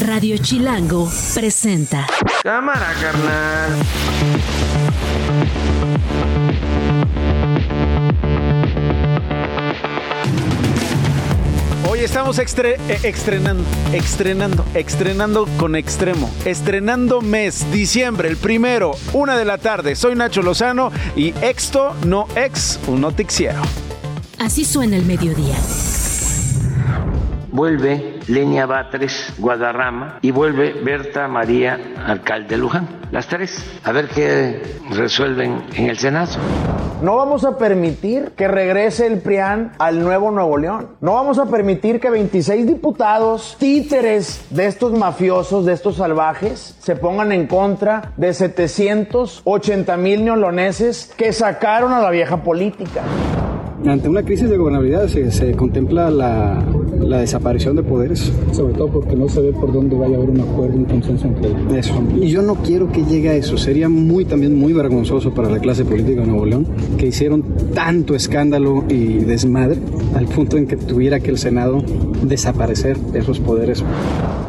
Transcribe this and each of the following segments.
Radio Chilango presenta. Cámara, carnal. Hoy estamos extre- eh, estrenando, estrenando, estrenando con extremo. Estrenando mes, diciembre, el primero, una de la tarde. Soy Nacho Lozano y esto no ex, un noticiero. Así suena el mediodía. Vuelve Lenia Batres, Guadarrama, y vuelve Berta María, alcalde Luján. Las tres. A ver qué resuelven en el Senado. No vamos a permitir que regrese el PRIAN al nuevo Nuevo León. No vamos a permitir que 26 diputados títeres de estos mafiosos, de estos salvajes, se pongan en contra de 780 mil neoloneses que sacaron a la vieja política. Ante una crisis de gobernabilidad se, se contempla la, la desaparición de poderes. Sobre todo porque no se ve por dónde vaya a haber un acuerdo, un consenso entre ellos. Eso. Y yo no quiero que llegue a eso. Sería muy también muy vergonzoso para la clase política de Nuevo León que hicieron tanto escándalo y desmadre al punto en que tuviera que el Senado desaparecer esos poderes.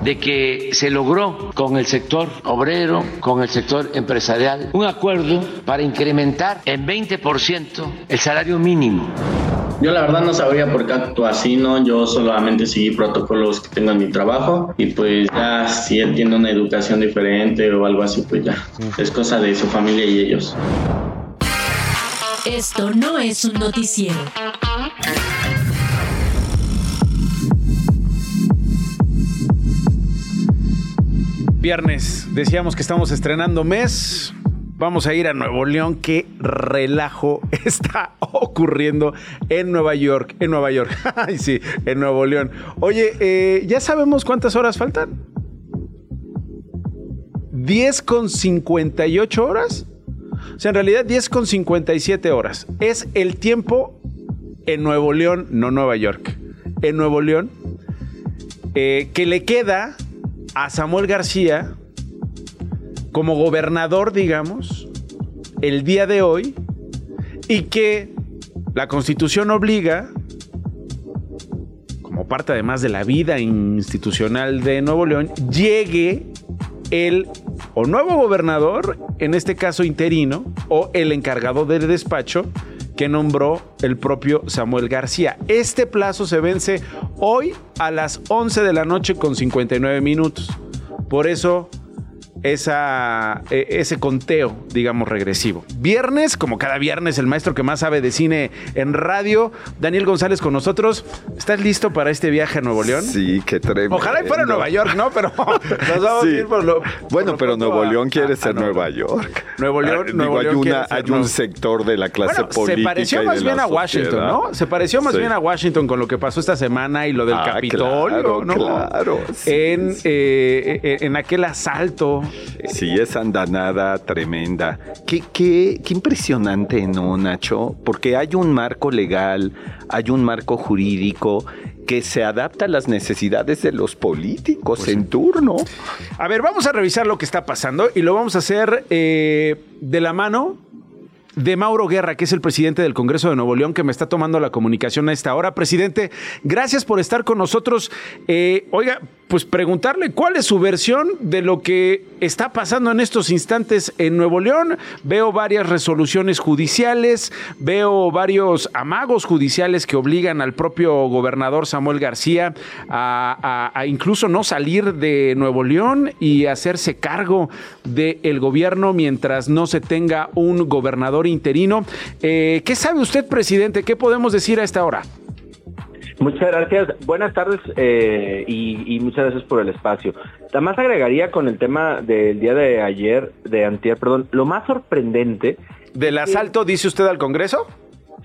De que se logró con el sector obrero, con el sector empresarial, un acuerdo para incrementar en 20% el salario mínimo. Yo la verdad no sabría por qué actúa así, ¿no? Yo solamente seguí protocolos que tengo en mi trabajo y pues ya si él tiene una educación diferente o algo así, pues ya es cosa de su familia y ellos. Esto no es un noticiero. Viernes, decíamos que estamos estrenando mes. Vamos a ir a Nuevo León. Qué relajo está ocurriendo en Nueva York. En Nueva York. Ay, sí, en Nuevo León. Oye, eh, ¿ya sabemos cuántas horas faltan? ¿10 con 58 horas? O sea, en realidad 10 con 57 horas. Es el tiempo en Nuevo León, no Nueva York. En Nuevo León, eh, que le queda a Samuel García como gobernador, digamos, el día de hoy, y que la constitución obliga, como parte además de la vida institucional de Nuevo León, llegue el o nuevo gobernador, en este caso interino, o el encargado del despacho que nombró el propio Samuel García. Este plazo se vence hoy a las 11 de la noche con 59 minutos. Por eso esa, e- ese conteo, digamos, regresivo. Viernes, como cada viernes, el maestro que más sabe de cine en radio, Daniel González con nosotros. ¿Estás listo para este viaje a Nuevo León? Sí, qué tremendo. Ojalá y fuera Nueva York, ¿no? Pero nos vamos Sí. a ir por lo. Bueno, por lo pero Nuevo a- León quiere a- ser a Nueva York. Nuevo León, Ah, Nuevo digo, León hay, quiere una, ser hay un sector de la clase Bueno, política. se pareció y más de bien a Washington, sociedad. ¿no? Se pareció más Sí. bien a Washington con lo que pasó esta semana y lo del Ah, Capitolio, claro, ¿no? claro, sí, en, eh, en aquel asalto. Sí, esa andanada tremenda. Qué, qué, qué impresionante, ¿no, Nacho? Porque hay un marco legal, hay un marco jurídico que se adapta a las necesidades de los políticos Pues en turno. A ver, vamos a revisar lo que está pasando y lo vamos a hacer eh, de la mano de Mauro Guerra, que es el presidente del Congreso de Nuevo León, que me está tomando la comunicación a esta hora. Presidente, gracias por estar con nosotros. Eh, oiga, pues preguntarle cuál es su versión de lo que está pasando en estos instantes en Nuevo León. Veo varias resoluciones judiciales, veo varios amagos judiciales que obligan al propio gobernador Samuel García a, incluso no salir de Nuevo León y hacerse cargo del gobierno mientras no se tenga un gobernador interino. Eh, ¿Qué sabe usted, presidente? ¿Qué podemos decir a esta hora? Muchas gracias. Buenas tardes eh, y, y muchas gracias por el espacio. Además agregaría con el tema del día de ayer, de antier, perdón, lo más sorprendente, ¿Del asalto dice usted al Congreso?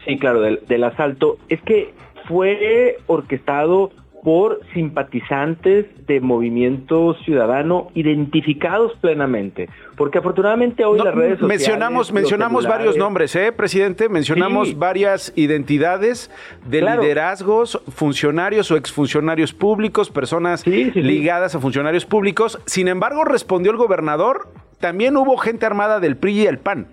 sí, claro, del, del asalto, es que fue orquestado por simpatizantes de Movimiento Ciudadano identificados plenamente, porque afortunadamente hoy No, las redes sociales... mencionamos mencionamos varios nombres, ¿eh, presidente? Mencionamos Sí. varias identidades de Claro. liderazgos, funcionarios o exfuncionarios públicos, personas Sí, sí, sí. ligadas a funcionarios públicos. Sin embargo, respondió el gobernador, también hubo gente armada del PRI y el PAN.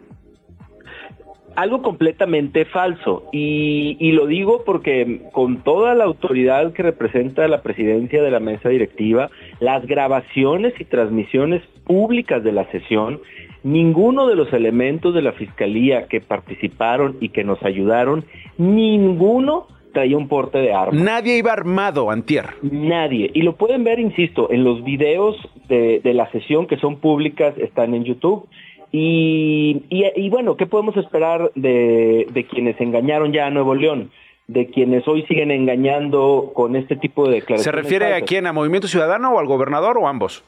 Algo completamente falso. Y, y, lo digo porque con toda la autoridad que representa la presidencia de la mesa directiva, las grabaciones y transmisiones públicas de la sesión, ninguno de los elementos de la fiscalía que participaron y que nos ayudaron, ninguno traía un porte de arma. Nadie iba armado, Antier. Nadie. Y lo pueden ver, insisto, en los videos de, de la sesión que son públicas, están en YouTube. Y, y, bueno, ¿qué podemos esperar de, de, quienes engañaron ya a Nuevo León? De quienes hoy siguen engañando con este tipo de declaraciones. ¿Se refiere a quién? ¿A Movimiento Ciudadano o al gobernador o ambos?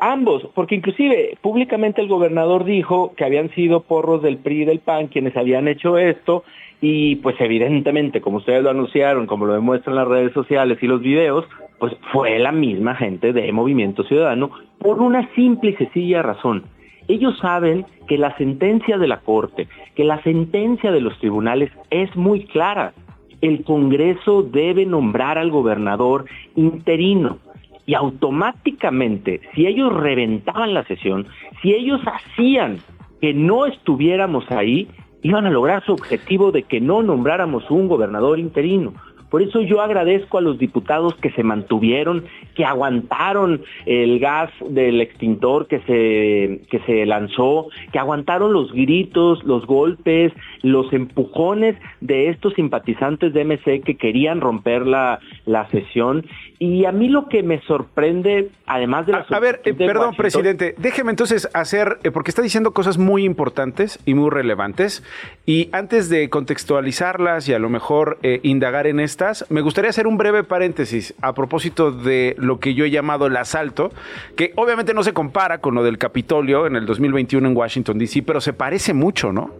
Ambos, porque inclusive públicamente el gobernador dijo que habían sido porros del PRI y del PAN quienes habían hecho esto y pues evidentemente, como ustedes lo anunciaron, como lo demuestran las redes sociales y los videos, pues fue la misma gente de Movimiento Ciudadano por una simple y sencilla razón ellos saben que la sentencia de la Corte, que la sentencia de los tribunales es muy clara. El Congreso debe nombrar al gobernador interino y automáticamente, si ellos reventaban la sesión, si ellos hacían que no estuviéramos ahí, iban a lograr su objetivo de que no nombráramos un gobernador interino. Por eso yo agradezco a los diputados que se mantuvieron, que aguantaron el gas del extintor que se, que se lanzó, que aguantaron los gritos, los golpes, los empujones de estos simpatizantes de MC que querían romper la, la sesión. Y a mí lo que me sorprende, además de la... A, a ver, eh, perdón, presidente, déjeme entonces hacer, eh, porque está diciendo cosas muy importantes y muy relevantes, y antes de contextualizarlas y a lo mejor eh, indagar en esta, me gustaría hacer un breve paréntesis a propósito de lo que yo he llamado el asalto, que obviamente no se compara con lo del Capitolio en el 2021 en Washington, D.C., pero se parece mucho, ¿no?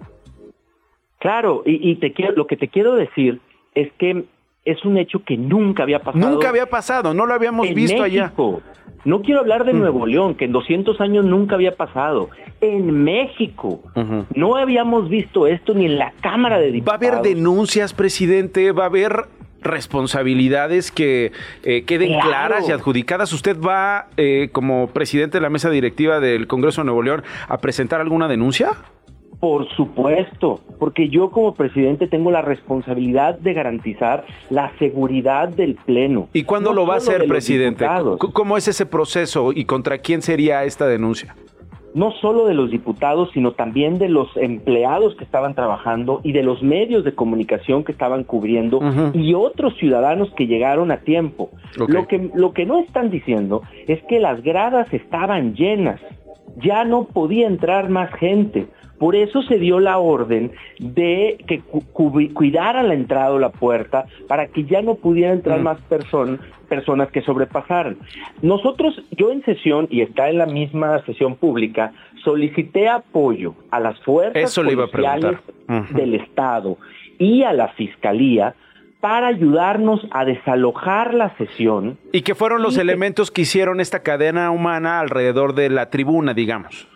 Claro, y, te quiero, lo que te quiero decir es que es un hecho que nunca había pasado. Nunca había pasado, no lo habíamos visto México. allá. No quiero hablar de mm. Nuevo León, que en 200 años nunca había pasado. En México no habíamos visto esto ni en la Cámara de Diputados. Va a haber denuncias, presidente, va a haber responsabilidades que eh, queden claras y adjudicadas. ¿Usted va, eh, como presidente de la mesa directiva del Congreso de Nuevo León, a presentar alguna denuncia? Por supuesto, porque yo como presidente tengo la responsabilidad de garantizar la seguridad del Pleno. ¿Y cuándo lo va a hacer, presidente? ¿Cómo es ese proceso y contra quién sería esta denuncia? No solo de los diputados, sino también de los empleados que estaban trabajando y de los medios de comunicación que estaban cubriendo y otros ciudadanos que llegaron a tiempo. Lo, que, lo que no están diciendo es que las gradas estaban llenas, ya no podía entrar más gente. Por eso se dio la orden de que cuidara la entrada o la puerta para que ya no pudieran entrar mm. más personas que sobrepasaran. Nosotros, yo en sesión, y está en la misma sesión pública, solicité apoyo a las fuerzas policiales del Estado y a la Fiscalía para ayudarnos a desalojar la sesión. ¿Y qué fueron los elementos que hicieron esta cadena humana alrededor de la tribuna, digamos?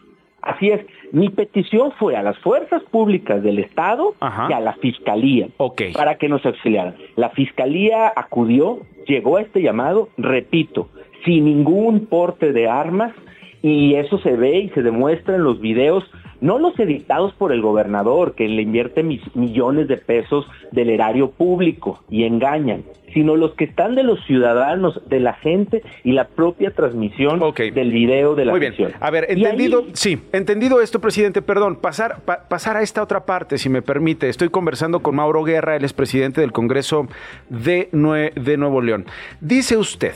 Así es, mi petición fue a las fuerzas públicas del Estado y a la Fiscalía para que nos auxiliaran. La Fiscalía acudió, llegó a este llamado, repito, sin ningún porte de armas y eso se ve y se demuestra en los videos no los editados por el gobernador, que le invierte mis millones de pesos del erario público y engañan, sino los que están de los ciudadanos, de la gente y la propia transmisión del video de la Muy bien. A ver, entendido, sí, entendido esto, presidente, perdón, pasar, pasar a esta otra parte, si me permite. Estoy conversando con Mauro Guerra, él es presidente del Congreso de, de Nuevo León. Dice usted,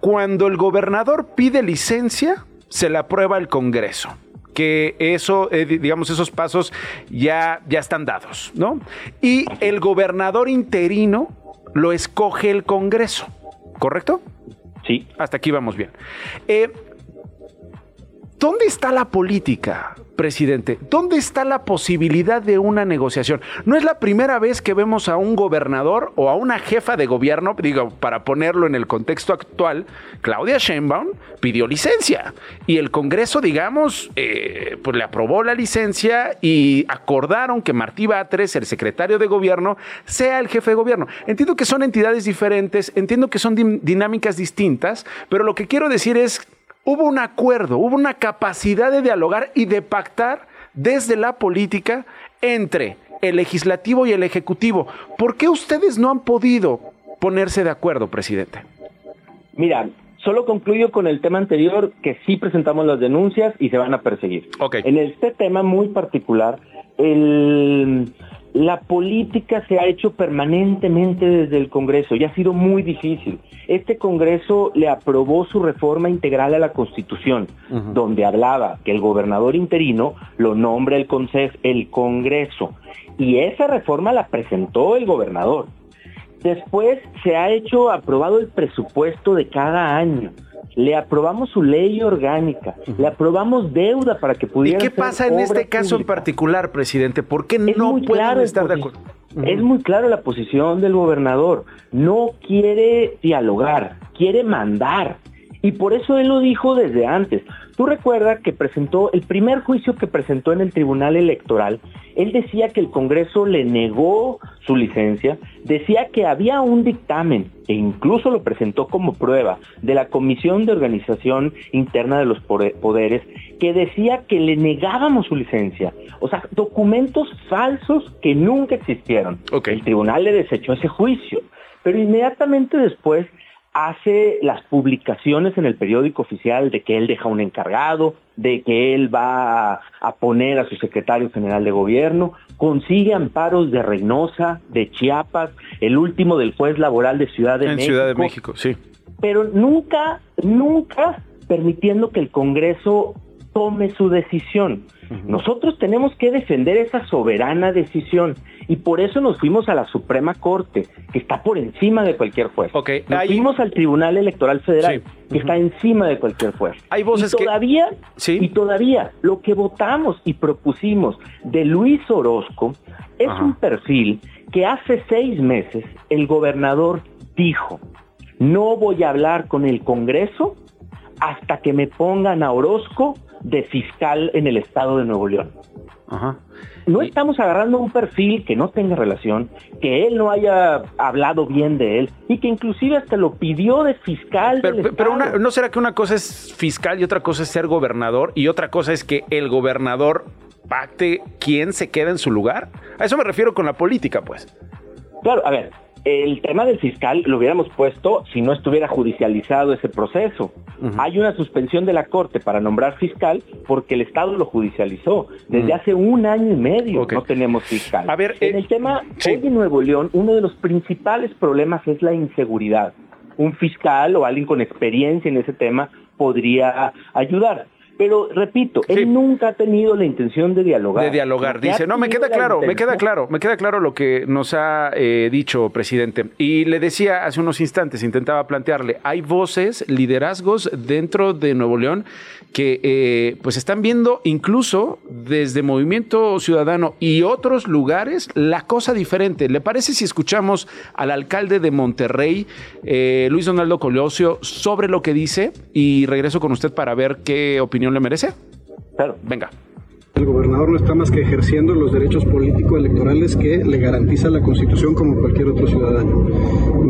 cuando el gobernador pide licencia, se la aprueba el Congreso que eso, eh, digamos, esos pasos ya, ya están dados, ¿no? Y el gobernador interino lo escoge el Congreso, ¿correcto? Sí. Hasta aquí vamos bien. Eh, ¿Dónde está la política? presidente, ¿dónde está la posibilidad de una negociación? No es la primera vez que vemos a un gobernador o a una jefa de gobierno, digo, para ponerlo en el contexto actual, Claudia Sheinbaum pidió licencia y el Congreso, digamos, eh, pues le aprobó la licencia y acordaron que Martí Batres, el secretario de gobierno, sea el jefe de gobierno. Entiendo que son entidades diferentes, entiendo que son dinámicas distintas, pero lo que quiero decir es hubo un acuerdo, hubo una capacidad de dialogar y de pactar desde la política entre el legislativo y el ejecutivo. ¿Por qué ustedes no han podido ponerse de acuerdo, presidente? Mira, solo concluyo con el tema anterior que sí presentamos las denuncias y se van a perseguir. Okay. En este tema muy particular, el, la política se ha hecho permanentemente desde el Congreso y ha sido muy difícil. Este Congreso le aprobó su reforma integral a la Constitución, uh -huh. donde hablaba que el gobernador interino lo nombra el, el Congreso. Y esa reforma la presentó el gobernador. Después se ha hecho aprobado el presupuesto de cada año. Le aprobamos su ley orgánica, le aprobamos deuda para que pudiera. ¿Y qué pasa en este caso en particular, presidente? ¿Por qué es no pueden claro estar de acuerdo? Uh -huh. Es muy claro la posición del gobernador. No quiere dialogar, quiere mandar. Y por eso él lo dijo desde antes. Tú recuerdas que presentó el primer juicio que presentó en el Tribunal Electoral, él decía que el Congreso le negó su licencia, decía que había un dictamen, e incluso lo presentó como prueba, de la Comisión de Organización Interna de los Poderes, que decía que le negábamos su licencia. O sea, documentos falsos que nunca existieron. Okay. El tribunal le desechó ese juicio. Pero inmediatamente después hace las publicaciones en el periódico oficial de que él deja un encargado, de que él va a poner a su secretario general de gobierno, consigue amparos de Reynosa, de Chiapas, el último del juez laboral de Ciudad de en México. Ciudad de México, sí. Pero nunca, nunca permitiendo que el Congreso tome su decisión. Uh -huh. Nosotros tenemos que defender esa soberana decisión y por eso nos fuimos a la Suprema Corte, que está por encima de cualquier juez. Okay. Nos Ahí... fuimos al Tribunal Electoral Federal, Sí. que Uh -huh. está encima de cualquier juez. Hay voces y que- todavía, Sí. y todavía lo que votamos y propusimos de Luis Orozco es un perfil que hace seis meses el gobernador dijo, no voy a hablar con el Congreso hasta que me pongan a Orozco de fiscal en el estado de Nuevo León. Ajá. No estamos agarrando un perfil que no tenga relación, que él no haya hablado bien de él y que inclusive hasta lo pidió de fiscal. Pero, del pero una- estado. ¿no será que una cosa es fiscal y otra cosa es ser gobernador y otra cosa es que el gobernador pacte quién se queda en su lugar? A eso me refiero con la política, pues. Claro, a ver, el tema del fiscal lo hubiéramos puesto si no estuviera judicializado ese proceso. Hay una suspensión de la Corte para nombrar fiscal porque el Estado lo judicializó. Desde hace un año y medio no tenemos fiscal. A ver, en eh, el tema, sí. hoy en Nuevo León, uno de los principales problemas es la inseguridad. Un fiscal o alguien con experiencia en ese tema podría ayudar. Pero repito, Sí. él nunca ha tenido la intención de dialogar. De dialogar, dice. No, me queda la claro, me queda claro, me queda claro lo que nos ha eh, dicho, presidente. Y le decía hace unos instantes, intentaba plantearle, hay voces, liderazgos dentro de Nuevo León que eh, pues están viendo incluso desde Movimiento Ciudadano y otros lugares la cosa diferente. ¿Le parece si escuchamos al alcalde de Monterrey, eh, Luis Donaldo Colosio, sobre lo que dice? Y regreso con usted para ver qué opinión le merece. Claro. Venga. El gobernador no está más que ejerciendo los derechos político-electorales que le garantiza la Constitución como cualquier otro ciudadano.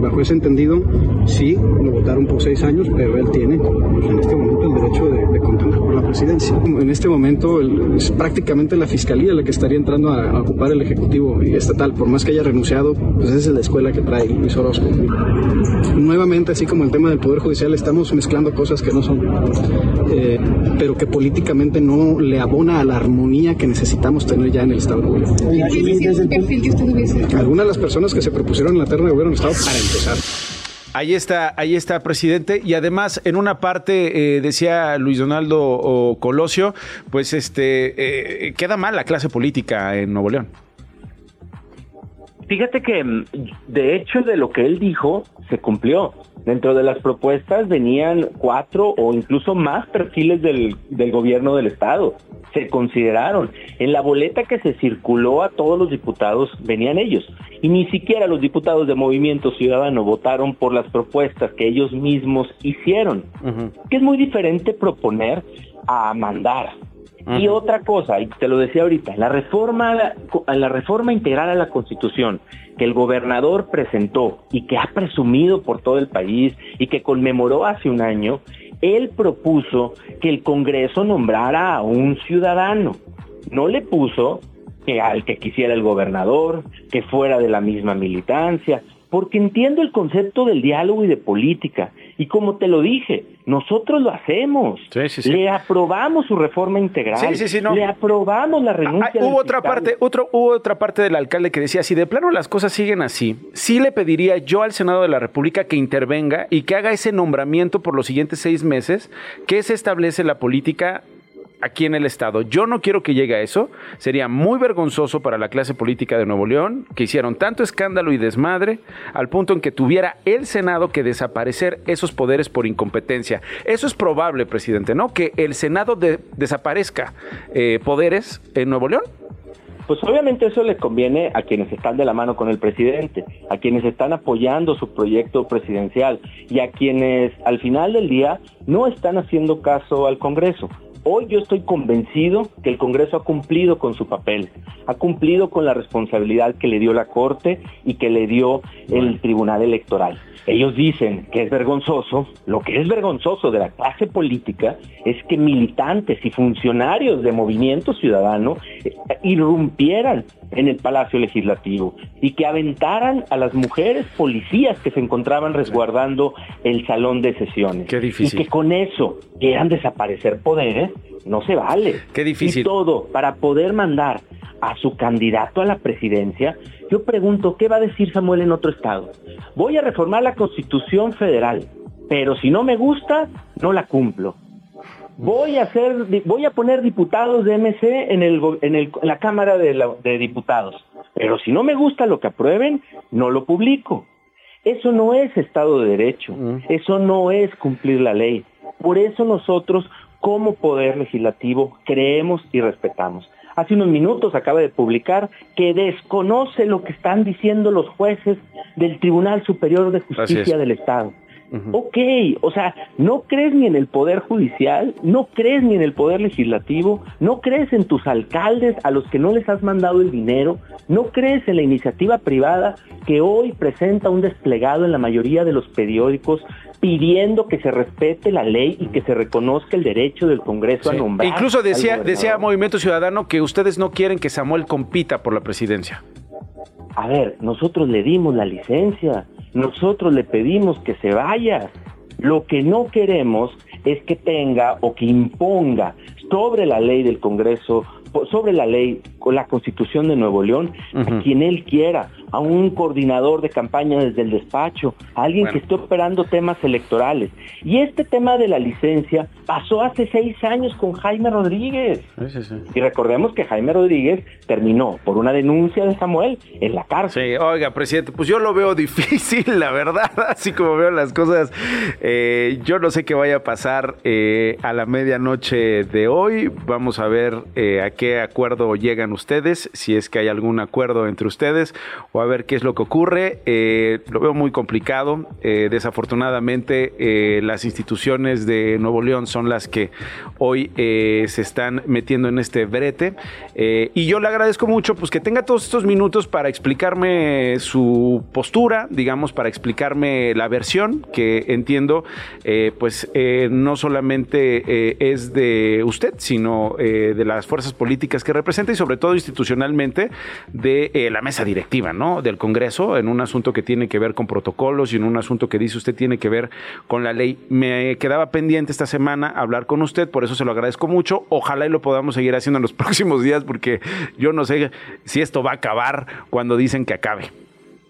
Bajo ese entendido, sí, lo votaron por seis años, pero él tiene pues, en este momento el derecho de, de contender por la presidencia. En este momento es prácticamente la Fiscalía la que estaría entrando a, a ocupar el Ejecutivo estatal, por más que haya renunciado, pues esa es la escuela que trae Luis Orozco. Nuevamente, así como el tema del Poder Judicial, estamos mezclando cosas que no son, eh, pero que políticamente no le abona a la armonía que necesitamos tener ya en el Estado de Nuevo León. Algunas de las personas que se propusieron en la terna de gobierno del Estado, para empezar, Ahí está, ahí está, presidente. Y además, en una parte, eh, decía Luis Donaldo o Colosio, pues este eh, queda mal la clase política en Nuevo León. Fíjate que, mm, de hecho, de lo que él dijo, se cumplió. Dentro de las propuestas venían cuatro o incluso más perfiles del, del gobierno del Estado. Se consideraron. En la boleta que se circuló a todos los diputados venían ellos. Y ni siquiera los diputados de Movimiento Ciudadano votaron por las propuestas que ellos mismos hicieron. Que es muy diferente proponer a mandar. Y otra cosa, y te lo decía ahorita, la reforma, la reforma integral a la Constitución que el gobernador presentó y que ha presumido por todo el país y que conmemoró hace un año, él propuso que el Congreso nombrara a un ciudadano. no le puso que al que quisiera el gobernador, que fuera de la misma militancia, porque entiendo el concepto del diálogo y de política. Y como te lo dije, nosotros lo hacemos. Le aprobamos su reforma integral. Le aprobamos la renuncia. Ah, hubo otra parte, otro, hubo otra parte del alcalde que decía, si de plano las cosas siguen así, sí le pediría yo al Senado de la República que intervenga y que haga ese nombramiento por los siguientes seis meses que se establece la política aquí en el Estado. Yo no quiero que llegue a eso. Sería muy vergonzoso para la clase política de Nuevo León que hicieron tanto escándalo y desmadre al punto en que tuviera el Senado que desaparecer esos poderes por incompetencia. Eso es probable, presidente, ¿no? Que el Senado desaparezca eh, poderes en Nuevo León. Pues obviamente eso le conviene a quienes están de la mano con el presidente, a quienes están apoyando su proyecto presidencial y a quienes al final del día no están haciendo caso al Congreso. Hoy yo estoy convencido que el Congreso ha cumplido con su papel, ha cumplido con la responsabilidad que le dio la Corte y que le dio el Tribunal Electoral. Ellos dicen que es vergonzoso. Lo que es vergonzoso de la clase política es que militantes y funcionarios de Movimiento Ciudadano eh, irrumpieran en el Palacio Legislativo y que aventaran a las mujeres policías que se encontraban resguardando el salón de sesiones. Qué difícil. Y que con eso quieran desaparecer poderes, no se vale. Qué difícil. Y todo para poder mandar a su candidato a la presidencia, yo pregunto, ¿qué va a decir Samuel en otro estado? Voy a reformar la Constitución Federal, pero si no me gusta, no la cumplo. Voy a hacer, voy a poner diputados de MC en, el, en, la Cámara de, de Diputados, pero si no me gusta lo que aprueben, no lo publico. Eso no es Estado de Derecho, mm. eso no es cumplir la ley. Por eso nosotros, como Poder Legislativo, creemos y respetamos hace unos minutos acaba de publicar que desconoce lo que están diciendo los jueces del Tribunal Superior de Justicia del Estado. Ok, o sea, no crees ni en el Poder Judicial, no crees ni en el Poder Legislativo, no crees en tus alcaldes a los que no les has mandado el dinero, no crees en la iniciativa privada que hoy presenta un desplegado en la mayoría de los periódicos pidiendo que se respete la ley y que se reconozca el derecho del Congreso a nombrar. Incluso decía, decía Movimiento Ciudadano que ustedes no quieren que Samuel compita por la presidencia. A ver, nosotros le dimos la licencia, nosotros le pedimos que se vaya. Lo que no queremos es que tenga o que imponga sobre la ley del Congreso, sobre la ley, la Constitución de Nuevo León, a quien él quiera a un coordinador de campaña desde el despacho, a alguien que esté operando temas electorales. Y este tema de la licencia pasó hace seis años con Jaime Rodríguez. Y recordemos que Jaime Rodríguez terminó por una denuncia de Samuel en la cárcel. Sí, oiga, presidente, pues yo lo veo difícil, la verdad, así como veo las cosas. Eh, yo no sé qué vaya a pasar eh, a la medianoche de hoy. Vamos a ver eh, a qué acuerdo llegan ustedes, si es que hay algún acuerdo entre ustedes o a ver qué es lo que ocurre. Eh, lo veo muy complicado. Eh, desafortunadamente, eh, las instituciones de Nuevo León son las que hoy se están metiendo en este brete. y yo le agradezco mucho pues, que tenga todos estos minutos para explicarme su postura, digamos, para explicarme la versión que entiendo, pues no solamente es de usted, sino de las fuerzas políticas que representa y sobre todo institucionalmente de la mesa directiva, ¿no? Del Congreso en un asunto que tiene que ver con protocolos y en un asunto que dice usted tiene que ver con la ley. Me quedaba pendiente esta semana hablar con usted, por eso se lo agradezco mucho. Ojalá y lo podamos seguir haciendo en los próximos días porque yo no sé si esto va a acabar cuando dicen que acabe.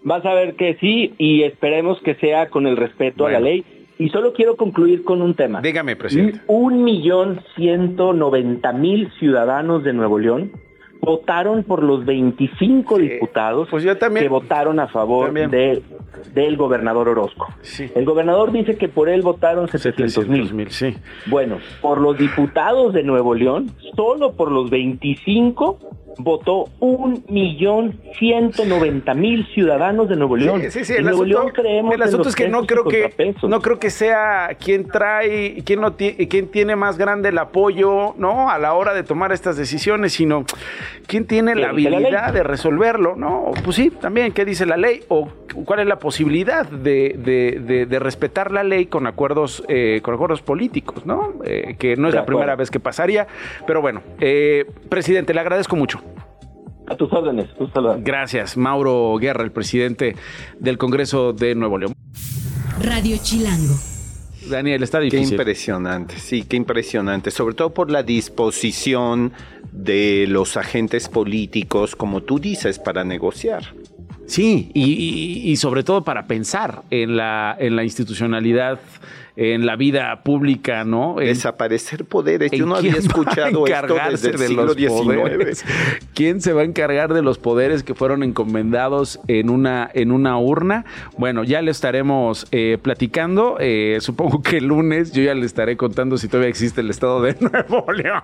Vas a ver que sí y esperemos que sea con el respeto a la ley. Y solo quiero concluir con un tema. Dígame, presidente. Un millón ciento noventa mil ciudadanos de Nuevo León votaron por los 25 diputados pues yo también, que votaron a favor de, del gobernador Orozco. El gobernador dice que por él votaron 700 mil. Sí. Bueno, por los diputados de Nuevo León, solo por los 25 votó un millón ciento noventa mil ciudadanos de Nuevo León. Sí, sí, el Nuevo asunto, León creemos el asunto es que no creo que no creo que sea quien trae, quien no tiene, quien tiene más grande el apoyo, ¿no? A la hora de tomar estas decisiones, sino ¿quién tiene la habilidad de resolverlo? No, pues sí, también, ¿qué dice la ley? ¿O cuál es la posibilidad de, de- de- de respetar la ley con acuerdos, eh, con acuerdos políticos, ¿no? Eh, que no es la primera vez que pasaría, pero bueno, eh, presidente, le agradezco mucho. A tus órdenes, un saludo. Gracias, Mauro Guerra, el presidente del Congreso de Nuevo León. Radio Chilango. Daniel, está Qué difícil. impresionante, sí, qué impresionante, sobre todo por la disposición de los agentes políticos, como tú dices, para negociar. Sí, y, y- y sobre todo para pensar en la, en la institucionalidad, en la vida pública, ¿no? En- Desaparecer poderes. Yo ¿en no había escuchado esto desde el de siglo los XIX. ¿Quién se va a encargar de los poderes que fueron encomendados en una, en una urna? Bueno, ya le estaremos eh, platicando. eh, supongo que el lunes yo ya le estaré contando si todavía existe el estado de Nuevo León.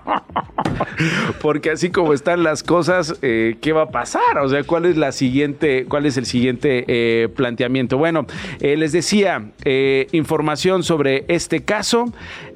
Porque así como están las cosas, eh, ¿qué va a pasar? O sea, ¿cuál es la siguiente, cuál es el siguiente planteamiento? Bueno, les decía, información sobre este caso.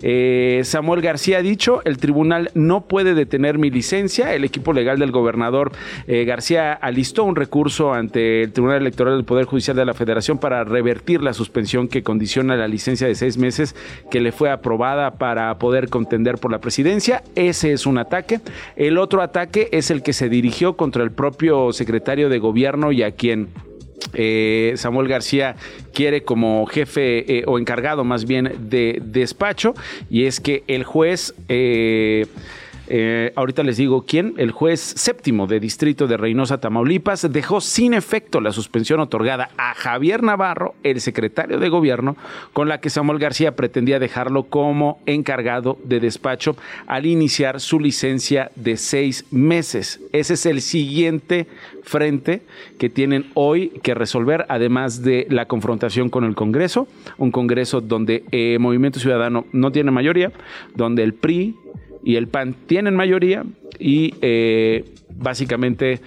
Eh, Samuel García ha dicho, el tribunal no puede detener mi licencia. El equipo legal del gobernador eh, García alistó un recurso ante el Tribunal Electoral del Poder Judicial de la Federación para revertir la suspensión que condiciona la licencia de seis meses que le fue aprobada para poder contender por la presidencia. Ese es un ataque. El otro ataque es el que se dirigió contra el propio secretario de gobierno y a quien eh, Samuel García quiere como jefe eh, o encargado más bien de despacho y es que el juez eh, eh, ahorita les digo quién, el juez séptimo de distrito de Reynosa, Tamaulipas, dejó sin efecto la suspensión otorgada a Javier Navarro, el secretario de gobierno, con la que Samuel García pretendía dejarlo como encargado de despacho al iniciar su licencia de seis meses. Ese es el siguiente frente que tienen hoy que resolver, además de la confrontación con el Congreso, un Congreso donde eh, Movimiento Ciudadano no tiene mayoría, donde el PRI y el PAN tienen mayoría y eh, básicamente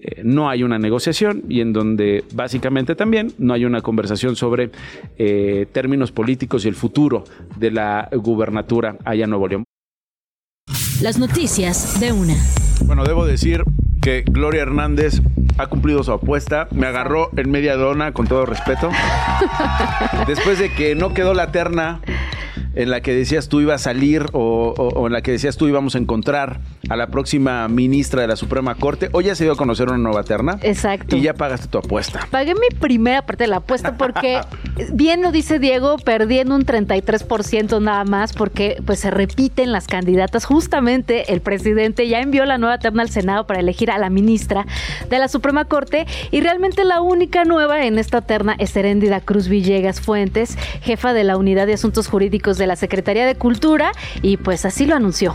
eh, no hay una negociación y en donde básicamente también no hay una conversación sobre eh, términos políticos y el futuro de la gubernatura allá en Nuevo León. Las noticias de una. Bueno, debo decir que Gloria Hernández ha cumplido su apuesta. Me agarró en media dona, con todo respeto. Después de que no quedó la terna en la que decías tú ibas a salir o, o- o en la que decías tú íbamos a encontrar a la próxima ministra de la Suprema Corte, hoy ya se dio a conocer una nueva terna. Exacto. Y ya pagaste tu apuesta. Pagué mi primera parte de la apuesta porque, bien lo dice Diego, perdí en un 33% nada más porque pues se repiten las candidatas. Justamente el presidente ya envió la nueva terna al Senado para elegir a la ministra de la Suprema Corte y realmente la única nueva en esta terna es Heréndida Cruz Villegas Fuentes, jefa de la Unidad de Asuntos Jurídicos de la Secretaría de Cultura y pues así lo anunció.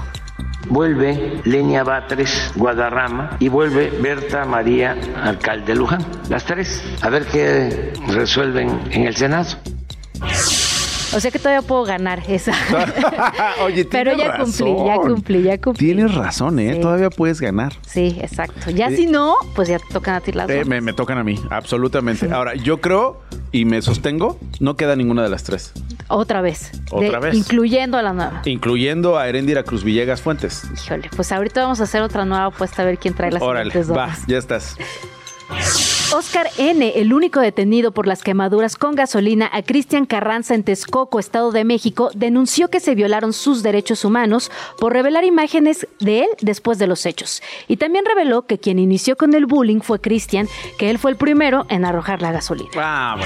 Vuelve Lenia Batres Guadarrama y vuelve Berta María Alcalde Luján. Las tres. A ver qué resuelven en el Senado. O sea que todavía puedo ganar esa. Oye, Pero ya cumplí, ya cumplí, ya cumplí. Tienes razón, ¿eh? Sí. Todavía puedes ganar. Sí, exacto. Ya Eh, si no, pues ya te tocan a ti las Eh, dos. me, me tocan a mí, absolutamente. Ahora, yo creo y me sostengo, no queda ninguna de las tres. Otra vez. Otra De- vez. Incluyendo a la nueva. Incluyendo a Erendira Cruz Villegas Fuentes. Híjole, pues ahorita vamos a hacer otra nueva apuesta a ver quién trae las Órale, siguientes va, ya estás. Oscar N., el único detenido por las quemaduras con gasolina a Cristian Carranza en Texcoco, Estado de México, denunció que se violaron sus derechos humanos por revelar imágenes de él después de los hechos. Y también reveló que quien inició con el bullying fue Cristian, que él fue el primero en arrojar la gasolina. Ah.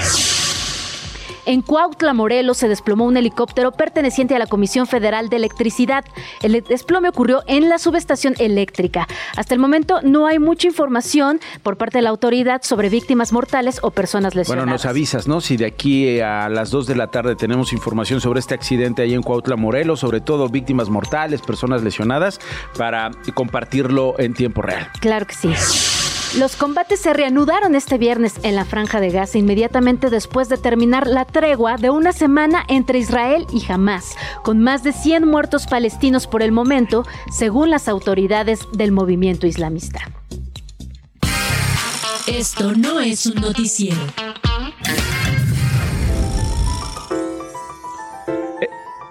En Cuautla, Morelos, se desplomó un helicóptero perteneciente a la Comisión Federal de Electricidad. El desplome ocurrió en la subestación eléctrica. Hasta el momento no hay mucha información por parte de la autoridad sobre víctimas mortales o personas lesionadas. Bueno, nos avisas, ¿no? Si de aquí a las 2 de la tarde tenemos información sobre este accidente ahí en Cuautla, Morelos, sobre todo víctimas mortales, personas lesionadas, para compartirlo en tiempo real. Claro que sí. Los combates se reanudaron este viernes en la franja de Gaza inmediatamente después de terminar la tregua de una semana entre Israel y Hamas, con más de 100 muertos palestinos por el momento, según las autoridades del movimiento islamista. Esto no es un noticiero.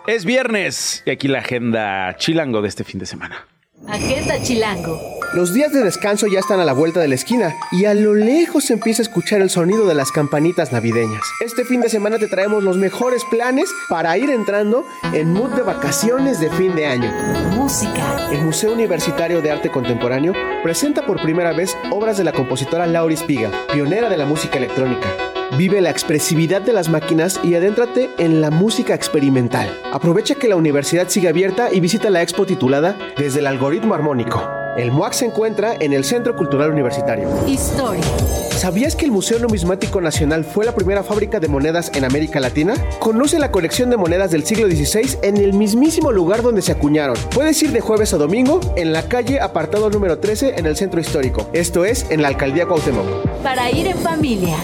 Es viernes y aquí la agenda chilango de este fin de semana. Agenda Chilango. Los días de descanso ya están a la vuelta de la esquina y a lo lejos se empieza a escuchar el sonido de las campanitas navideñas. Este fin de semana te traemos los mejores planes para ir entrando en mood de vacaciones de fin de año. Música. El Museo Universitario de Arte Contemporáneo presenta por primera vez obras de la compositora Laurie Spiegel, pionera de la música electrónica. Vive la expresividad de las máquinas y adéntrate en la música experimental. Aprovecha que la universidad sigue abierta y visita la expo titulada Desde el algoritmo armónico. El MUAC se encuentra en el Centro Cultural Universitario. Historia. ¿Sabías que el Museo Numismático Nacional fue la primera fábrica de monedas en América Latina? Conoce la colección de monedas del siglo XVI en el mismísimo lugar donde se acuñaron. Puedes ir de jueves a domingo en la calle apartado número 13 en el centro histórico. Esto es en la alcaldía Cuauhtémoc. Para ir en familia.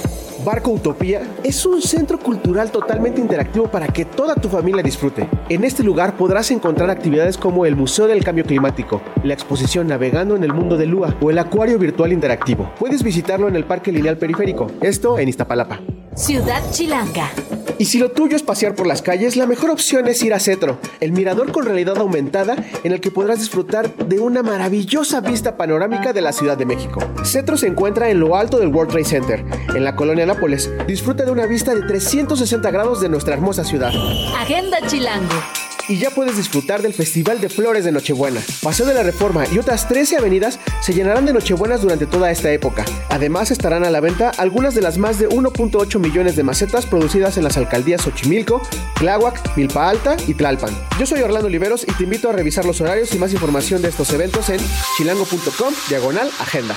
Barco Utopía es un centro cultural totalmente interactivo para que toda tu familia disfrute. En este lugar podrás encontrar actividades como el Museo del Cambio Climático, la exposición Navegando en el Mundo de Lua o el Acuario Virtual Interactivo. Puedes visitarlo en el Parque Lineal Periférico, esto en Iztapalapa. Ciudad Chilanga. Y si lo tuyo es pasear por las calles, la mejor opción es ir a Cetro, el mirador con realidad aumentada en el que podrás disfrutar de una maravillosa vista panorámica de la Ciudad de México. Cetro se encuentra en lo alto del World Trade Center, en la colonia Nápoles. Disfruta de una vista de 360 grados de nuestra hermosa ciudad. Agenda Chilango. Y ya puedes disfrutar del Festival de Flores de Nochebuena. Paseo de la Reforma y otras 13 avenidas se llenarán de Nochebuenas durante toda esta época. Además estarán a la venta algunas de las más de 1.8 millones de macetas producidas en las alcaldías Xochimilco, Tláhuac, Milpa Alta y Tlalpan. Yo soy Orlando Oliveros y te invito a revisar los horarios y más información de estos eventos en chilango.com diagonal agenda.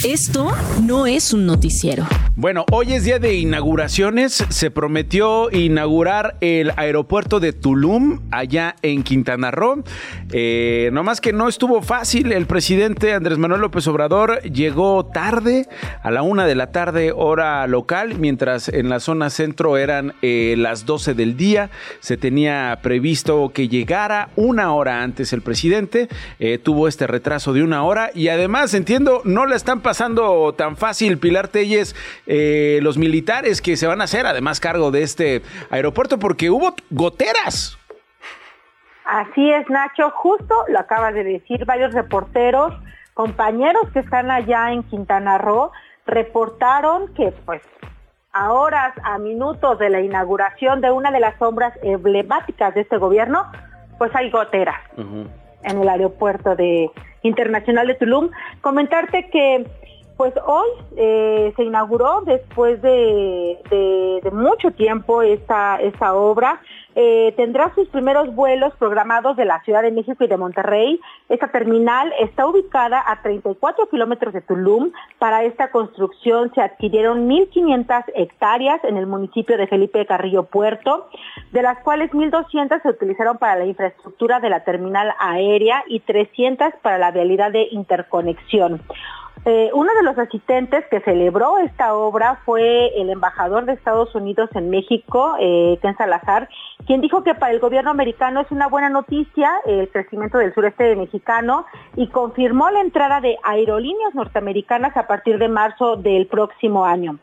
Esto no es un noticiero. Bueno, hoy es día de inauguraciones. Se prometió inaugurar el aeropuerto de Tulum, allá en Quintana Roo. Eh, no más que no estuvo fácil. El presidente Andrés Manuel López Obrador llegó tarde, a la una de la tarde, hora local, mientras en la zona centro eran eh, las 12 del día. Se tenía previsto que llegara una hora antes el presidente. Eh, tuvo este retraso de una hora y además, entiendo, no la están pasando tan fácil Pilar Telles eh, los militares que se van a hacer además cargo de este aeropuerto porque hubo goteras. Así es, Nacho, justo lo acabas de decir, varios reporteros, compañeros que están allá en Quintana Roo, reportaron que pues a horas, a minutos de la inauguración de una de las sombras emblemáticas de este gobierno, pues hay goteras en el aeropuerto de internacional de Tulum. Comentarte que pues hoy eh, se inauguró después de, mucho tiempo esta obra. Eh, tendrá sus primeros vuelos programados de la Ciudad de México y de Monterrey. Esta terminal está ubicada a 34 kilómetros de Tulum. Para esta construcción se adquirieron 1.500 hectáreas en el municipio de Felipe Carrillo Puerto, de las cuales 1.200 se utilizaron para la infraestructura de la terminal aérea y 300 para la vialidad de interconexión. Eh, uno de los asistentes que celebró esta obra fue el embajador de Estados Unidos en México, eh, Ken Salazar, quien dijo que para el gobierno americano es una buena noticia el crecimiento del sureste mexicano y confirmó la entrada de aerolíneas norteamericanas a partir de marzo del próximo año.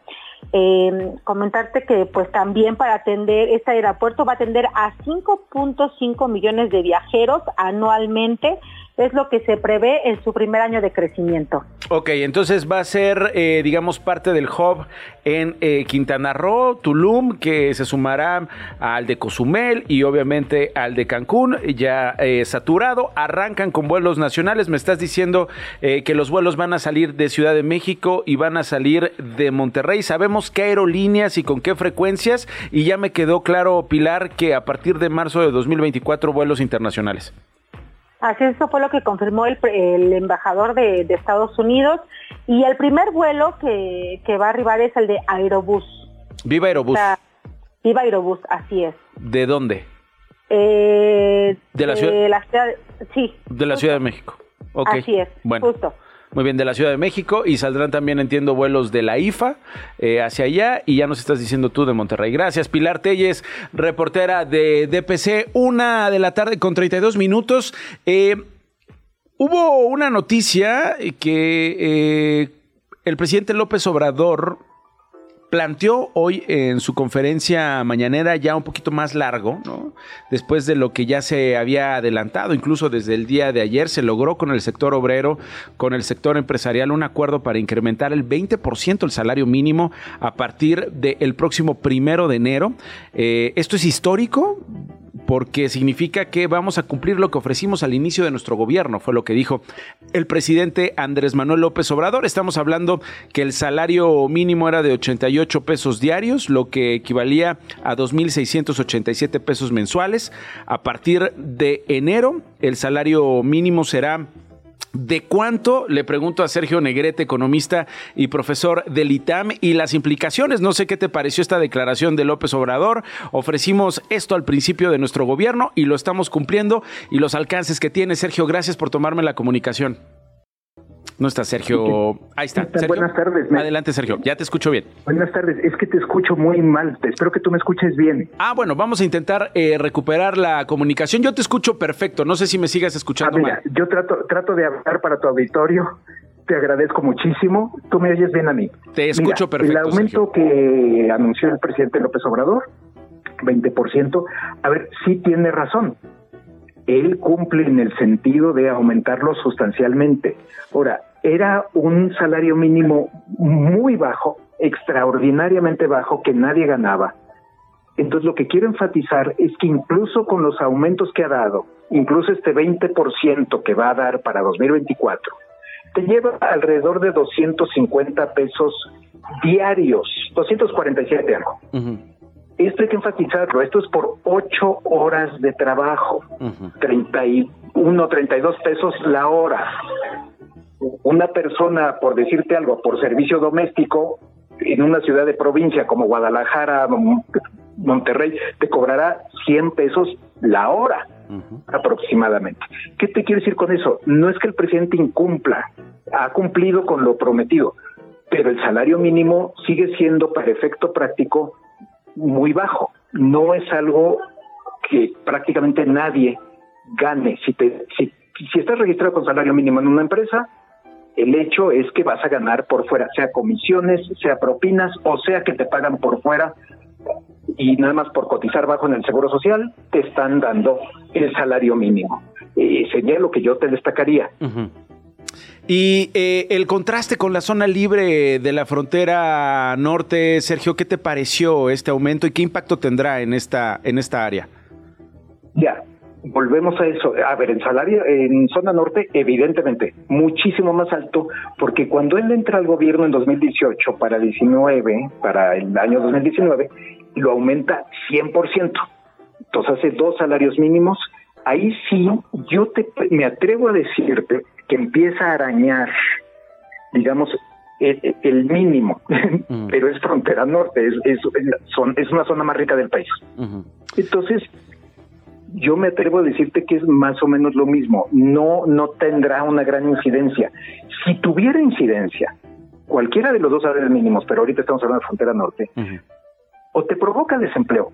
Eh, comentarte que pues también para atender este aeropuerto va a atender a 5.5 millones de viajeros anualmente, es lo que se prevé en su primer año de crecimiento. Ok, entonces va a ser, eh, digamos, parte del hub en eh, Quintana Roo, Tulum, que se sumará al de Cozumel y obviamente al de Cancún, ya eh, saturado. Arrancan con vuelos nacionales. Me estás diciendo eh, que los vuelos van a salir de Ciudad de México y van a salir de Monterrey. Sabemos qué aerolíneas y con qué frecuencias. Y ya me quedó claro, Pilar, que a partir de marzo de 2024 vuelos internacionales. Así eso fue lo que confirmó el, el embajador de, de Estados Unidos y el primer vuelo que, que va a arribar es el de Aerobús. Viva Aerobús. O sea, Viva Aerobús, así es. ¿De dónde? Eh, ¿De la ciudad? la ciudad- sí, De la Ciudad de México. Ok. así es, Bueno. justo. Muy bien, de la Ciudad de México y saldrán también, entiendo, vuelos de la IFA eh, hacia allá y ya nos estás diciendo tú de Monterrey. Gracias, Pilar Telles, reportera de DPC, una de la tarde con 32 minutos. Eh, hubo una noticia que eh, el presidente López Obrador planteó hoy en su conferencia mañanera ya un poquito más largo, ¿no? Después de lo que ya se había adelantado, incluso desde el día de ayer se logró con el sector obrero, con el sector empresarial, un acuerdo para incrementar el 20% el salario mínimo a partir del próximo primero de enero. Eh, esto es histórico porque significa que vamos a cumplir lo que ofrecimos al inicio de nuestro gobierno, fue lo que dijo el presidente Andrés Manuel López Obrador. Estamos hablando que el salario mínimo era de 88 pesos diarios, lo que equivalía a 2.687 pesos mensuales. A partir de enero, el salario mínimo será ¿De cuánto? Le pregunto a Sergio Negrete, economista y profesor del ITAM, y las implicaciones. No sé qué te pareció esta declaración de López Obrador. Ofrecimos esto al principio de nuestro gobierno y lo estamos cumpliendo y los alcances que tiene. Sergio, gracias por tomarme la comunicación. No está Sergio. Ahí está. Buenas tardes. Adelante, Sergio. Ya te escucho bien. Buenas tardes. Es que te escucho muy mal. Espero que tú me escuches bien. Ah, bueno, vamos a intentar eh, recuperar la comunicación. Yo te escucho perfecto. No sé si me sigas escuchando ah, mal. Yo trato, trato de hablar para tu auditorio. Te agradezco muchísimo. Tú me oyes bien a mí. Te escucho perfecto. El aumento que anunció el presidente López Obrador, 20%, a ver, sí tiene razón él cumple en el sentido de aumentarlo sustancialmente. Ahora, era un salario mínimo muy bajo, extraordinariamente bajo, que nadie ganaba. Entonces lo que quiero enfatizar es que incluso con los aumentos que ha dado, incluso este 20% que va a dar para 2024, te lleva alrededor de 250 pesos diarios, 247 algo. Esto hay que enfatizarlo, esto es por 8 horas de trabajo, 31, 32 pesos la hora una persona, por decirte algo, por servicio doméstico, en una ciudad de provincia como Guadalajara, Monterrey, te cobrará 100 pesos la hora aproximadamente. ¿Qué te quiero decir con eso? No es que el presidente incumpla, ha cumplido con lo prometido, pero el salario mínimo sigue siendo para efecto práctico muy bajo. No es algo que prácticamente nadie gane. Si, te, si, si estás registrado con salario mínimo en una empresa, el hecho es que vas a ganar por fuera, sea comisiones, sea propinas, o sea que te pagan por fuera y nada más por cotizar bajo en el Seguro Social, te están dando el salario mínimo. Eh, sería lo que yo te destacaría. Y eh, el contraste con la zona libre de la frontera norte, Sergio, ¿qué te pareció este aumento y qué impacto tendrá en esta, en esta área? Ya, volvemos a eso. A ver, el salario en zona norte, evidentemente, muchísimo más alto, porque cuando él entra al gobierno en 2018 para 19, para el año 2019, lo aumenta 100%. Entonces hace dos salarios mínimos. Ahí sí, yo te, me atrevo a decirte que empieza a arañar, digamos, el, mínimo, mm. pero es frontera norte, es, es, es, una zona más rica del país. Entonces, yo me atrevo a decirte que es más o menos lo mismo. No, no tendrá una gran incidencia. Si tuviera incidencia, cualquiera de los dos salarios mínimos, pero ahorita estamos hablando de frontera norte, o te provoca desempleo,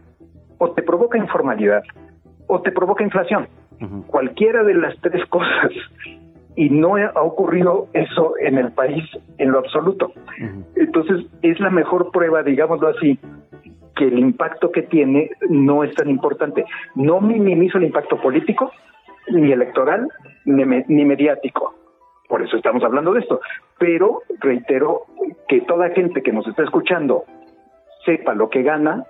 o te provoca informalidad, o te provoca inflación. Cualquiera de las tres cosas. Y no ha ocurrido eso en el país en lo absoluto. Entonces, es la mejor prueba, digámoslo así, que el impacto que tiene no es tan importante. No minimizo el impacto político, ni electoral, ni, mediático. Por eso estamos hablando de esto. Pero reitero que toda gente que nos está escuchando sepa lo que gana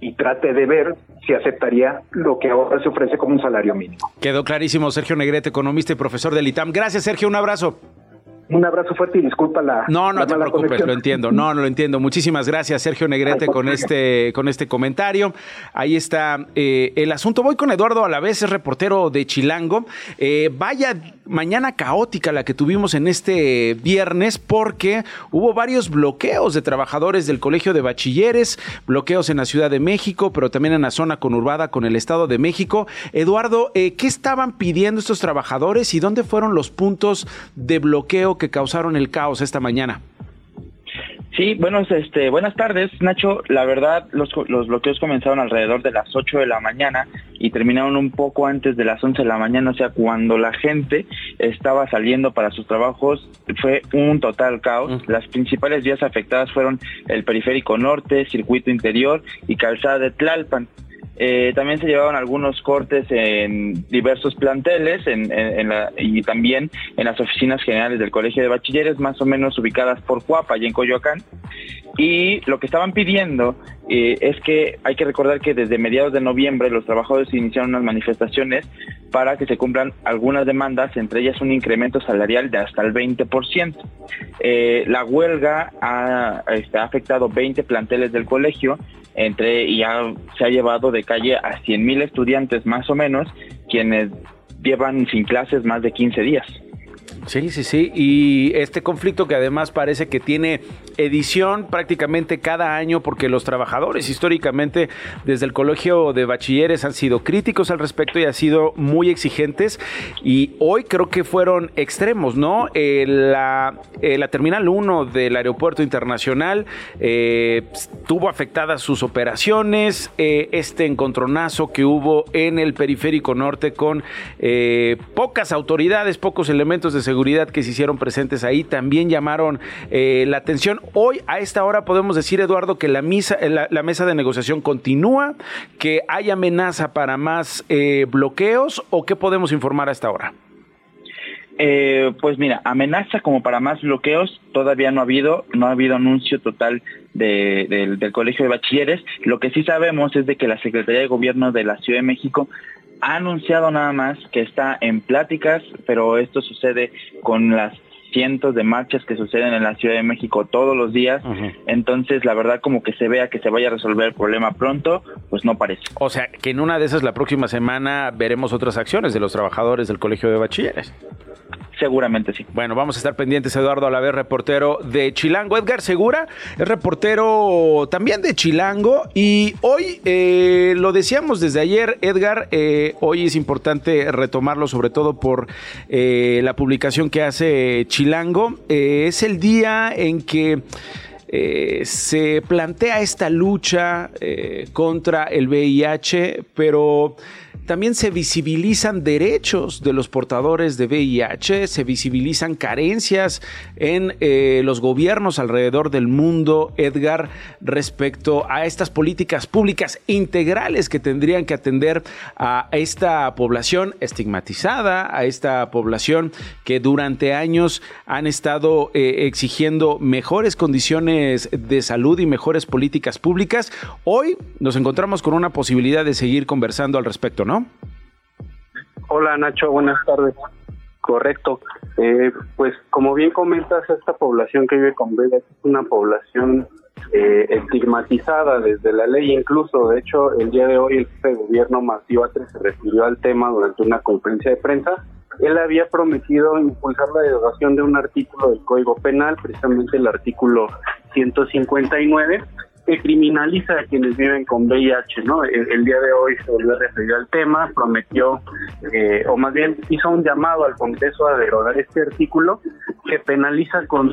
y trate de ver si aceptaría lo que ahora se ofrece como un salario mínimo. Quedó clarísimo, Sergio Negrete, economista y profesor del ITAM. Gracias, Sergio, un abrazo. Un abrazo fuerte y disculpa la. No, no te preocupes, lo entiendo. No, no lo entiendo. Muchísimas gracias, Sergio Negrete, con este, con este comentario. Ahí está eh, el asunto. Voy con Eduardo a la vez, es reportero de Chilango. Eh, vaya mañana caótica la que tuvimos en este viernes, porque hubo varios bloqueos de trabajadores del Colegio de Bachilleres, bloqueos en la Ciudad de México, pero también en la zona conurbada con el Estado de México. Eduardo, eh, ¿qué estaban pidiendo estos trabajadores y dónde fueron los puntos de bloqueo? que causaron el caos esta mañana. Sí, bueno, este, buenas tardes, Nacho. La verdad, los, los bloqueos comenzaron alrededor de las 8 de la mañana y terminaron un poco antes de las 11 de la mañana, o sea, cuando la gente estaba saliendo para sus trabajos, fue un total caos. Las principales vías afectadas fueron el periférico norte, circuito interior y calzada de Tlalpan. Eh, también se llevaron algunos cortes en diversos planteles y también en las oficinas generales del Colegio de Bachilleres, más o menos ubicadas por Cuapa y en Coyoacán. Y lo que estaban pidiendo eh, es que hay que recordar que desde mediados de noviembre los trabajadores iniciaron unas manifestaciones para que se cumplan algunas demandas, entre ellas un incremento salarial de hasta el 20%. Eh, la huelga ha, este, ha afectado 20 planteles del colegio entre y ya se ha llevado de calle a 100.000 estudiantes más o menos, quienes llevan sin clases más de 15 días. Sí, sí, sí. Y este conflicto que además parece que tiene edición prácticamente cada año porque los trabajadores históricamente desde el colegio de bachilleres han sido críticos al respecto y han sido muy exigentes y hoy creo que fueron extremos, ¿no? Eh, la, eh, la, Terminal 1 del Aeropuerto Internacional eh, tuvo afectadas sus operaciones, este encontronazo que hubo en el periférico norte con pocas autoridades, pocos elementos de seguridad que se hicieron presentes ahí también llamaron eh, la atención. Hoy a esta hora podemos decir, Eduardo, que la, misa, eh, la, mesa de negociación continúa, que hay amenaza para más eh, bloqueos o qué podemos informar a esta hora. pues mira, amenaza como para más bloqueos todavía no ha habido, no ha habido anuncio total del Colegio de Bachilleres. Lo que sí sabemos es de que la Secretaría de Gobierno de la Ciudad de México ha anunciado nada más que está en pláticas, pero esto sucede con las cientos de marchas que suceden en la Ciudad de México todos los días. Entonces, la verdad, como que se vea que se vaya a resolver el problema pronto, pues no parece. O sea, que en una de esas la próxima semana veremos otras acciones de los trabajadores del Colegio de Bachilleres. Seguramente sí. Bueno, vamos a estar pendientes, Eduardo Alaver, reportero de Chilango. Edgar Segura es reportero también de Chilango. Y hoy, eh, lo decíamos desde ayer, Edgar, eh, hoy es importante retomarlo, sobre todo por eh, la publicación que hace Chilango. es el día en que... se plantea esta lucha contra el VIH, pero también se visibilizan derechos de los portadores de VIH, se visibilizan carencias en eh, los gobiernos alrededor del mundo, Edgar, respecto a estas políticas públicas integrales que tendrían que atender a esta población estigmatizada, a esta población que durante años han estado eh, exigiendo mejores condiciones de salud y mejores políticas públicas. Hoy nos encontramos con una posibilidad de seguir conversando al respecto, ¿no? Hola Nacho, buenas tardes. Correcto. Eh, pues como bien comentas, esta población que vive con VIH es una población eh, estigmatizada desde la ley incluso. De hecho, el día de hoy el jefe de gobierno Batres se refirió al tema durante una conferencia de prensa. Él había prometido impulsar la derogación de un artículo del Código Penal, precisamente el artículo 159, que criminaliza a quienes viven con VIH, ¿no? El, día de hoy se volvió a referir al tema, prometió, eh, o más bien hizo un llamado al Congreso a derogar este artículo que penaliza con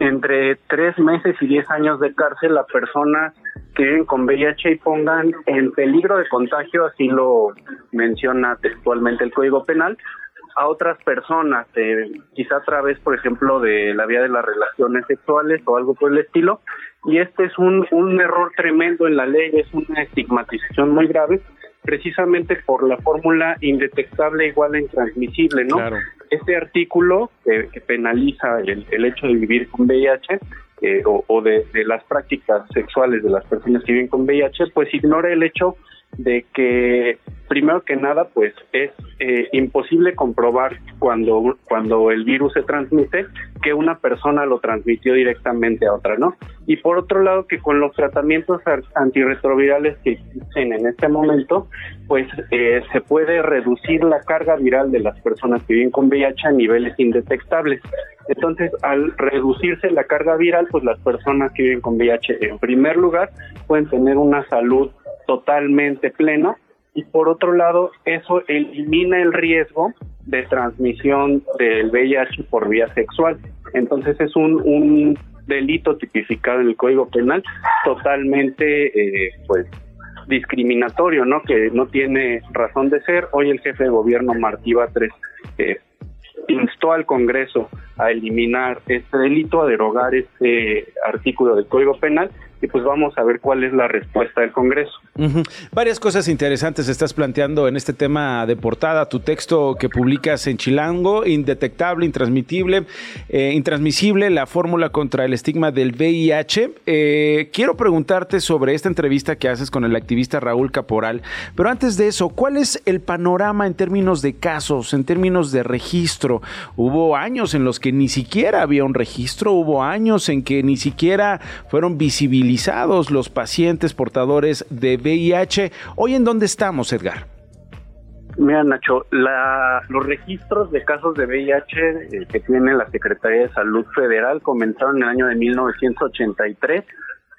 entre tres meses y diez años de cárcel a personas que viven con VIH y pongan en peligro de contagio, así lo menciona textualmente el Código Penal, a otras personas, eh, quizá a través, por ejemplo, de la vía de las relaciones sexuales o algo por el estilo, y este es un, un error tremendo en la ley, es una estigmatización muy grave, precisamente por la fórmula indetectable igual a intransmisible, ¿no? Este artículo que penaliza el, el, hecho de vivir con VIH eh, o, o de, de, las prácticas sexuales de las personas que viven con VIH, pues ignora el hecho de que primero que nada pues es eh, imposible comprobar cuando cuando el virus se transmite que una persona lo transmitió directamente a otra no y por otro lado que con los tratamientos antirretrovirales que existen en este momento pues eh, se puede reducir la carga viral de las personas que viven con VIH a niveles indetectables. Entonces al reducirse la carga viral pues las personas que viven con VIH en primer lugar pueden tener una salud totalmente pleno y por otro lado eso elimina el riesgo de transmisión del VIH por vía sexual. Entonces es un, un delito tipificado en el Código Penal totalmente, eh, pues, discriminatorio, ¿no? Que no tiene razón de ser. Hoy el jefe de gobierno Martí Batres eh, instó al Congreso a eliminar este delito, a derogar este artículo del Código Penal y pues vamos a ver cuál es la respuesta del Congreso. Varias cosas interesantes estás planteando en este tema de portada, tu texto que publicas en Chilango, indetectable, intransmitible, eh, intransmisible, la fórmula contra el estigma del VIH. Eh, quiero preguntarte sobre esta entrevista que haces con el activista Raúl Caporal, pero antes de eso, ¿cuál es el panorama en términos de casos, en términos de registro? Hubo años en los que ni siquiera había un registro, hubo años en que ni siquiera fueron visibilizados los pacientes portadores de VIH. Hoy en dónde estamos, Edgar? Mira, Nacho, los registros de casos de VIH eh, que tiene la Secretaría de Salud Federal comenzaron en el año de 1983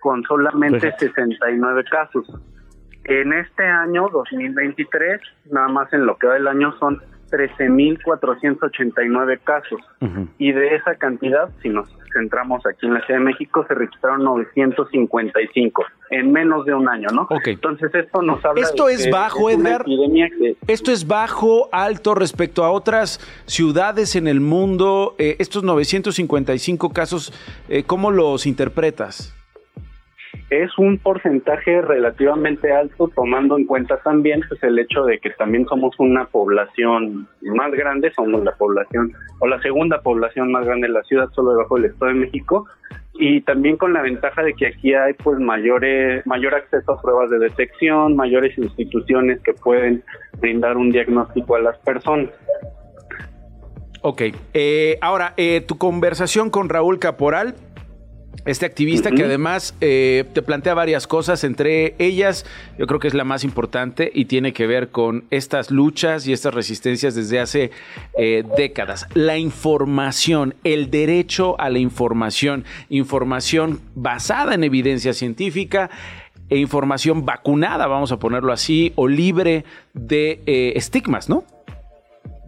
con solamente 69 casos. En este año, 2023, nada más en lo que va del año son 13.489 casos. Y de esa cantidad, si nos centramos aquí en la Ciudad de México, se registraron 955 en menos de un año, ¿no? Entonces esto nos habla Esto es bajo, Edgar. Esto es bajo, alto respecto a otras ciudades en el mundo. Eh, estos 955 casos, eh, ¿cómo los interpretas? Es un porcentaje relativamente alto tomando en cuenta también pues el hecho de que también somos una población más grande, somos la población o la segunda población más grande de la ciudad solo debajo del Estado de México y también con la ventaja de que aquí hay pues mayores mayor acceso a pruebas de detección, mayores instituciones que pueden brindar un diagnóstico a las personas. Ok, eh, ahora eh, tu conversación con Raúl Caporal este activista que además eh, te plantea varias cosas, entre ellas yo creo que es la más importante y tiene que ver con estas luchas y estas resistencias desde hace eh, décadas. La información, el derecho a la información, información basada en evidencia científica e información vacunada, vamos a ponerlo así, o libre de eh, estigmas, ¿no?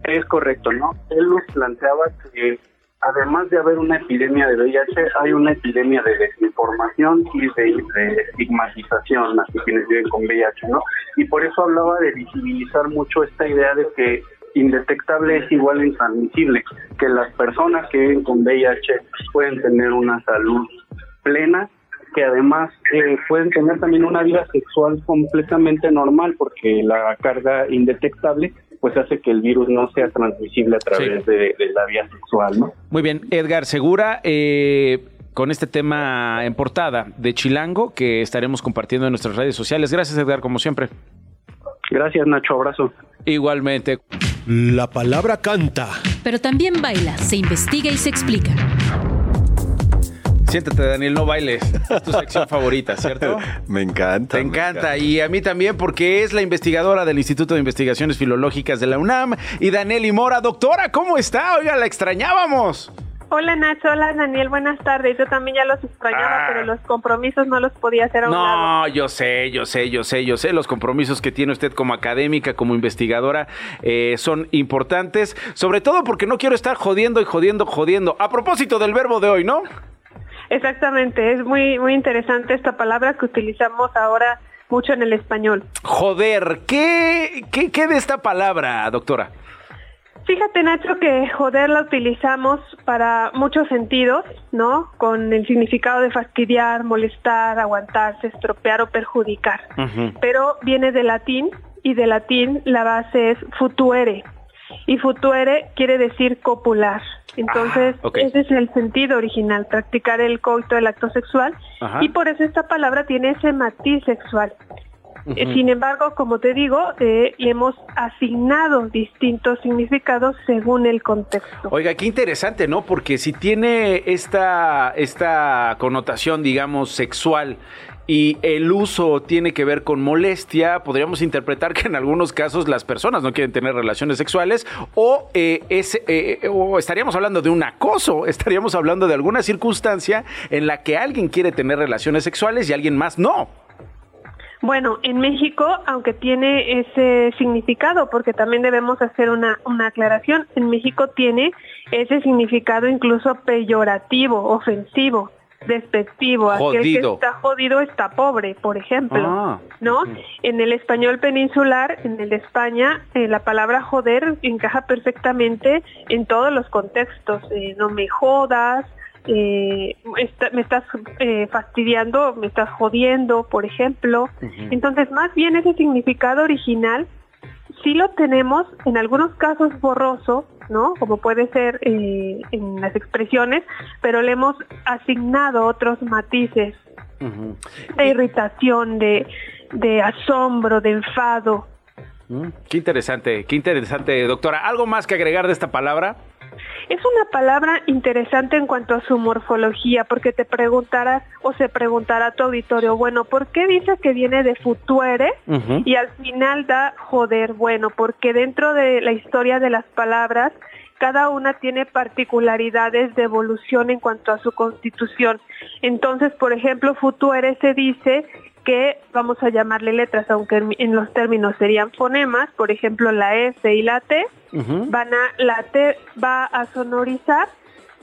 Es correcto, ¿no? Él nos planteaba que además de haber una epidemia de VIH, hay una epidemia de desinformación y de, estigmatización a quienes viven con VIH, ¿no? Y por eso hablaba de visibilizar mucho esta idea de que indetectable es igual a intransmisible, que las personas que viven con VIH pueden tener una salud plena que además eh, pueden tener también una vida sexual completamente normal porque la carga indetectable pues hace que el virus no sea transmisible a través de, la vía sexual, ¿no? Muy bien, Edgar Segura, eh, con este tema en portada de Chilango que estaremos compartiendo en nuestras redes sociales. Gracias, Edgar, como siempre. Gracias, Nacho. Abrazo. Igualmente. La palabra canta. Pero también baila, se investiga y se explica. Siéntate, Daniel, no bailes. Es tu sección favorita, ¿cierto? Me encanta. Te encanta. Y a mí también, porque es la investigadora del Instituto de Investigaciones Filológicas de la UNAM. Y Daniel Mora, doctora, ¿cómo está? Oiga, la extrañábamos. Hola Nacho, hola Daniel, buenas tardes. Yo también ya los extrañaba, ah. pero los compromisos no los podía hacer a un No, yo sé, yo sé, yo sé, yo sé. Los compromisos que tiene usted como académica, como investigadora, eh, son importantes. Sobre todo porque no quiero estar jodiendo y jodiendo, jodiendo. A propósito del verbo de hoy, ¿no? Exactamente, es muy, muy interesante esta palabra que utilizamos ahora mucho en el español. Joder, ¿qué, qué, qué de esta palabra, doctora? Fíjate, Nacho, que joder la utilizamos para muchos sentidos, ¿no? Con el significado de fastidiar, molestar, aguantarse, estropear o perjudicar. Pero viene de latín y de latín la base es futuere. Y futuere quiere decir copular. Entonces, ah, ese es el sentido original, practicar el coito, el acto sexual, y por eso esta palabra tiene ese matiz sexual. Eh, sin embargo, como te digo, eh, le hemos asignado distintos significados según el contexto. Oiga, qué interesante, ¿no? Porque si tiene esta, esta connotación, digamos, sexual y el uso tiene que ver con molestia, podríamos interpretar que en algunos casos las personas no quieren tener relaciones sexuales o, eh, eh, o estaríamos hablando de un acoso, estaríamos hablando de alguna circunstancia en la que alguien quiere tener relaciones sexuales y alguien más no. Bueno, en México, aunque tiene ese significado, porque también debemos hacer una, una aclaración, en México tiene ese significado incluso peyorativo, ofensivo despectivo. Aquel que está jodido está pobre, por ejemplo. Ah. ¿No? En el español peninsular, en el de España, eh, la palabra joder encaja perfectamente en todos los contextos. Eh, no me jodas, eh, está- me estás eh, fastidiando, me estás jodiendo, por ejemplo. Entonces, más bien ese significado original sí lo tenemos en algunos casos borroso, ¿no? Como puede ser eh, en las expresiones, pero le hemos asignado otros matices de irritación, de, de asombro, de enfado. Mm, Qué interesante, qué interesante, doctora. ¿Algo más que agregar de esta palabra? Es una palabra interesante en cuanto a su morfología, porque te preguntarás o se preguntará a tu auditorio, bueno, ¿por qué dice que viene de futuere y al final da joder? Bueno, porque dentro de la historia de las palabras, cada una tiene particularidades de evolución en cuanto a su constitución. Entonces, por ejemplo, futuere se dice que vamos a llamarle letras, aunque en, los términos serían fonemas, por ejemplo, la S y la T, van a, la T va a sonorizar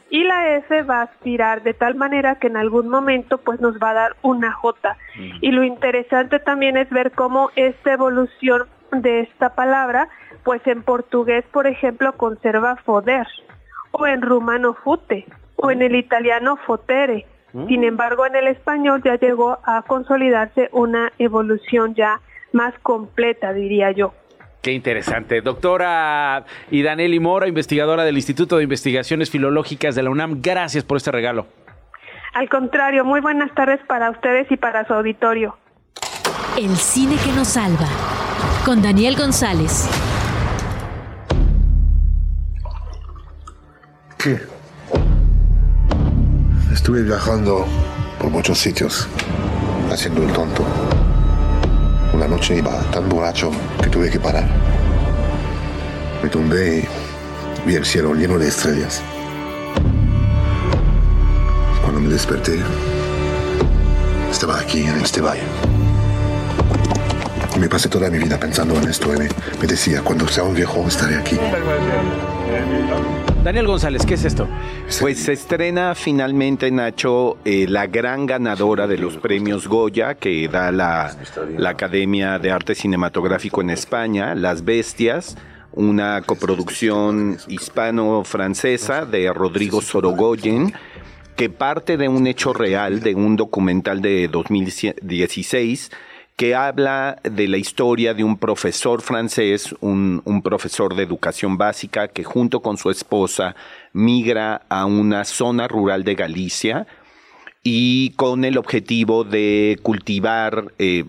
y la F va a aspirar de tal manera que en algún momento pues nos va a dar una J. Y lo interesante también es ver cómo esta evolución de esta palabra, pues en portugués, por ejemplo, conserva foder, o en rumano fute, o en el italiano fotere. Sin embargo, en el español ya llegó a consolidarse una evolución ya más completa, diría yo. Qué interesante. Doctora y Danieli Mora, investigadora del Instituto de Investigaciones Filológicas de la UNAM, gracias por este regalo. Al contrario, muy buenas tardes para ustedes y para su auditorio. El cine que nos salva. Con Daniel González. ¿Qué? Estuve viajando por muchos sitios, haciendo el tonto. Una noche iba tan borracho que tuve que parar. Me tumbé y vi el cielo lleno de estrellas. Cuando me desperté, estaba aquí en este valle. Me pasé toda mi vida pensando en esto y me, me decía, cuando sea un viejo estaré aquí. Daniel González, ¿qué es esto? Pues se estrena finalmente, Nacho, eh, la gran ganadora de los premios Goya que da la, la Academia de Arte Cinematográfico en España, Las Bestias, una coproducción hispano-francesa de Rodrigo Sorogoyen, que parte de un hecho real, de un documental de 2016 que habla de la historia de un profesor francés, un, un, profesor de educación básica, que junto con su esposa migra a una zona rural de Galicia y con el objetivo de cultivar, eh,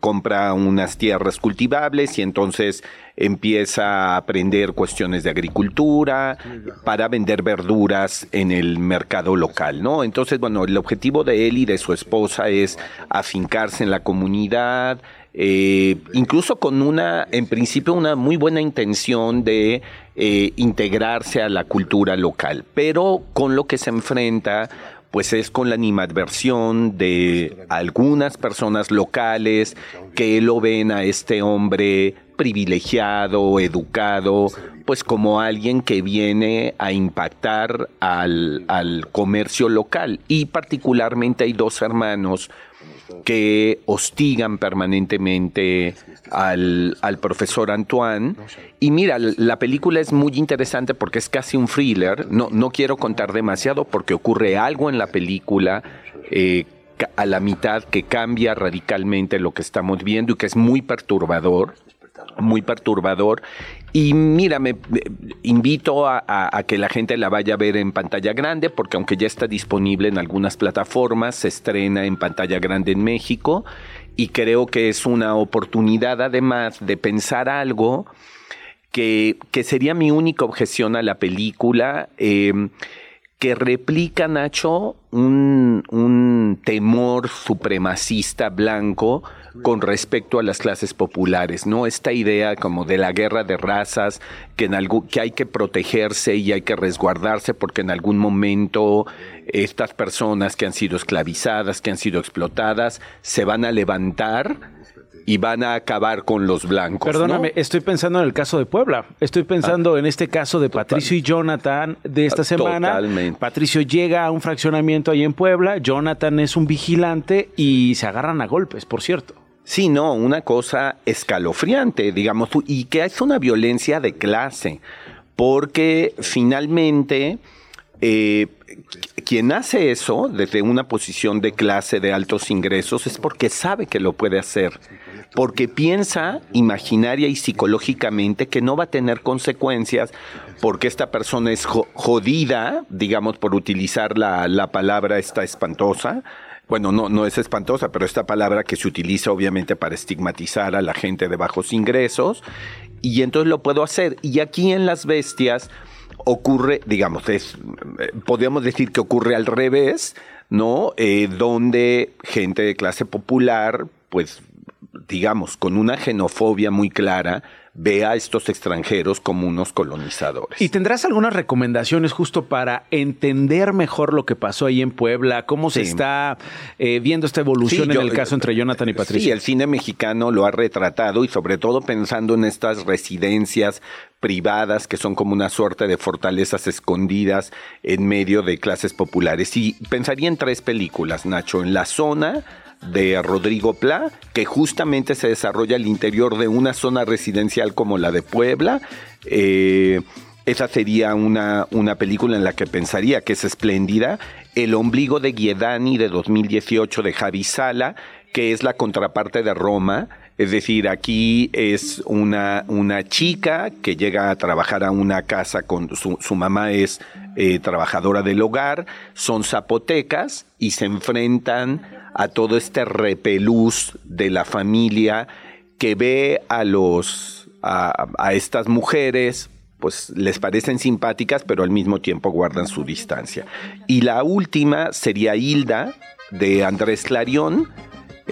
compra unas tierras cultivables y entonces empieza a aprender cuestiones de agricultura para vender verduras en el mercado local, ¿no? Entonces, bueno, el objetivo de él y de su esposa es afincarse en la comunidad, eh, incluso con una, en principio, una muy buena intención de eh, integrarse a la cultura local, pero con lo que se enfrenta pues es con la animadversión de algunas personas locales que lo ven a este hombre privilegiado, educado, pues como alguien que viene a impactar al, al comercio local. Y particularmente hay dos hermanos que hostigan permanentemente al, al, profesor Antoine. Y mira, la película es muy interesante porque es casi un thriller. No, no quiero contar demasiado porque ocurre algo en la película eh, a la mitad que cambia radicalmente lo que estamos viendo y que es muy perturbador muy perturbador. Y mira, me, invito a, que la gente la vaya a ver en pantalla grande, porque aunque ya está disponible en algunas plataformas, se estrena en pantalla grande en México. Y creo que es una oportunidad además de pensar algo que, que sería mi única objeción a la película. Eh, que replica, Nacho, un, un, temor supremacista blanco con respecto a las clases populares, ¿no? Esta idea como de la guerra de razas, que, en algún, que hay que protegerse y hay que resguardarse porque en algún momento estas personas que han sido esclavizadas, que han sido explotadas, se van a levantar y van a acabar con los blancos. ¿no? Perdóname, estoy pensando en el caso de Puebla. Estoy pensando en este caso de Patricio y Jonathan de esta Ah, semana. totalmente. Patricio llega a un fraccionamiento ahí en Puebla. Jonathan es un vigilante y se agarran a golpes, por cierto. Sí, no, una cosa escalofriante, digamos, y que es una violencia de clase, porque finalmente eh, qu- quien hace eso desde una posición de clase de altos ingresos es porque sabe que lo puede hacer, porque piensa imaginaria y psicológicamente que no va a tener consecuencias porque esta persona es jo- jodida, digamos, por utilizar la, la palabra esta espantosa, bueno, no, no es espantosa, pero esta palabra que se utiliza obviamente para estigmatizar a la gente de bajos ingresos, y entonces lo puedo hacer. Y aquí en Las Bestias ocurre, digamos, es, eh, podríamos decir que ocurre al revés, ¿no? Eh, donde gente de clase popular, pues, digamos, con una xenofobia muy clara, ve a estos extranjeros como unos colonizadores. ¿Y tendrás algunas recomendaciones justo para entender mejor lo que pasó ahí en Puebla? ¿Cómo se está eh, viendo esta evolución Sí, en yo- el caso entre Jonathan y Patricio? Sí, el cine mexicano lo ha retratado y sobre todo pensando en estas residencias privadas que son como una suerte de fortalezas escondidas en medio de clases populares. Y pensaría en tres películas, Nacho, en La Zona de Rodrigo Pla, que justamente se desarrolla al interior de una zona residencial como la de Puebla. Eh, esa sería una, una película en la que pensaría que es espléndida. El ombligo de Guiedani de 2018 de Javi Sala, que es la contraparte de Roma. Es decir, aquí es una, una chica que llega a trabajar a una casa con su, su mamá es eh, trabajadora del hogar, son zapotecas y se enfrentan a todo este repelús de la familia que ve a los a, estas mujeres pues les parecen simpáticas, pero al mismo tiempo guardan su distancia. Y la última sería Hilda, de Andrés Clarión,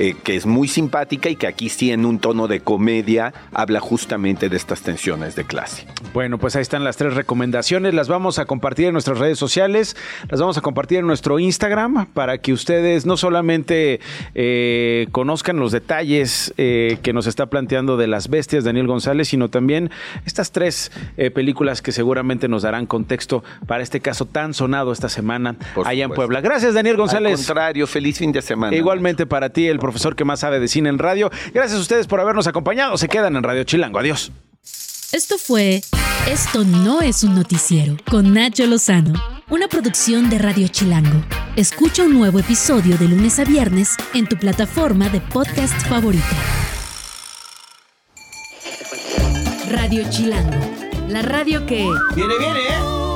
eh, que es muy simpática y que aquí sí en un tono de comedia habla justamente de estas tensiones de clase. Bueno, pues ahí están las tres recomendaciones. Las vamos a compartir en nuestras redes sociales, las vamos a compartir en nuestro Instagram para que ustedes no solamente eh, conozcan los detalles eh, que nos está planteando de las bestias Daniel González, sino también estas tres películas que seguramente nos darán contexto para este caso tan sonado esta semana allá en. Puebla. Gracias, Daniel González. Al contrario, feliz fin de semana. Igualmente para ti, el profesor que más sabe de cine en radio. Gracias a ustedes por habernos acompañado. Se quedan en Radio Chilango. Adiós. Esto fue Esto no es un noticiero con Nacho Lozano, una producción de Radio Chilango. Escucha un nuevo episodio de lunes a viernes en tu plataforma de podcast favorita. Radio Chilango, la radio que... Viene, viene, ¿eh?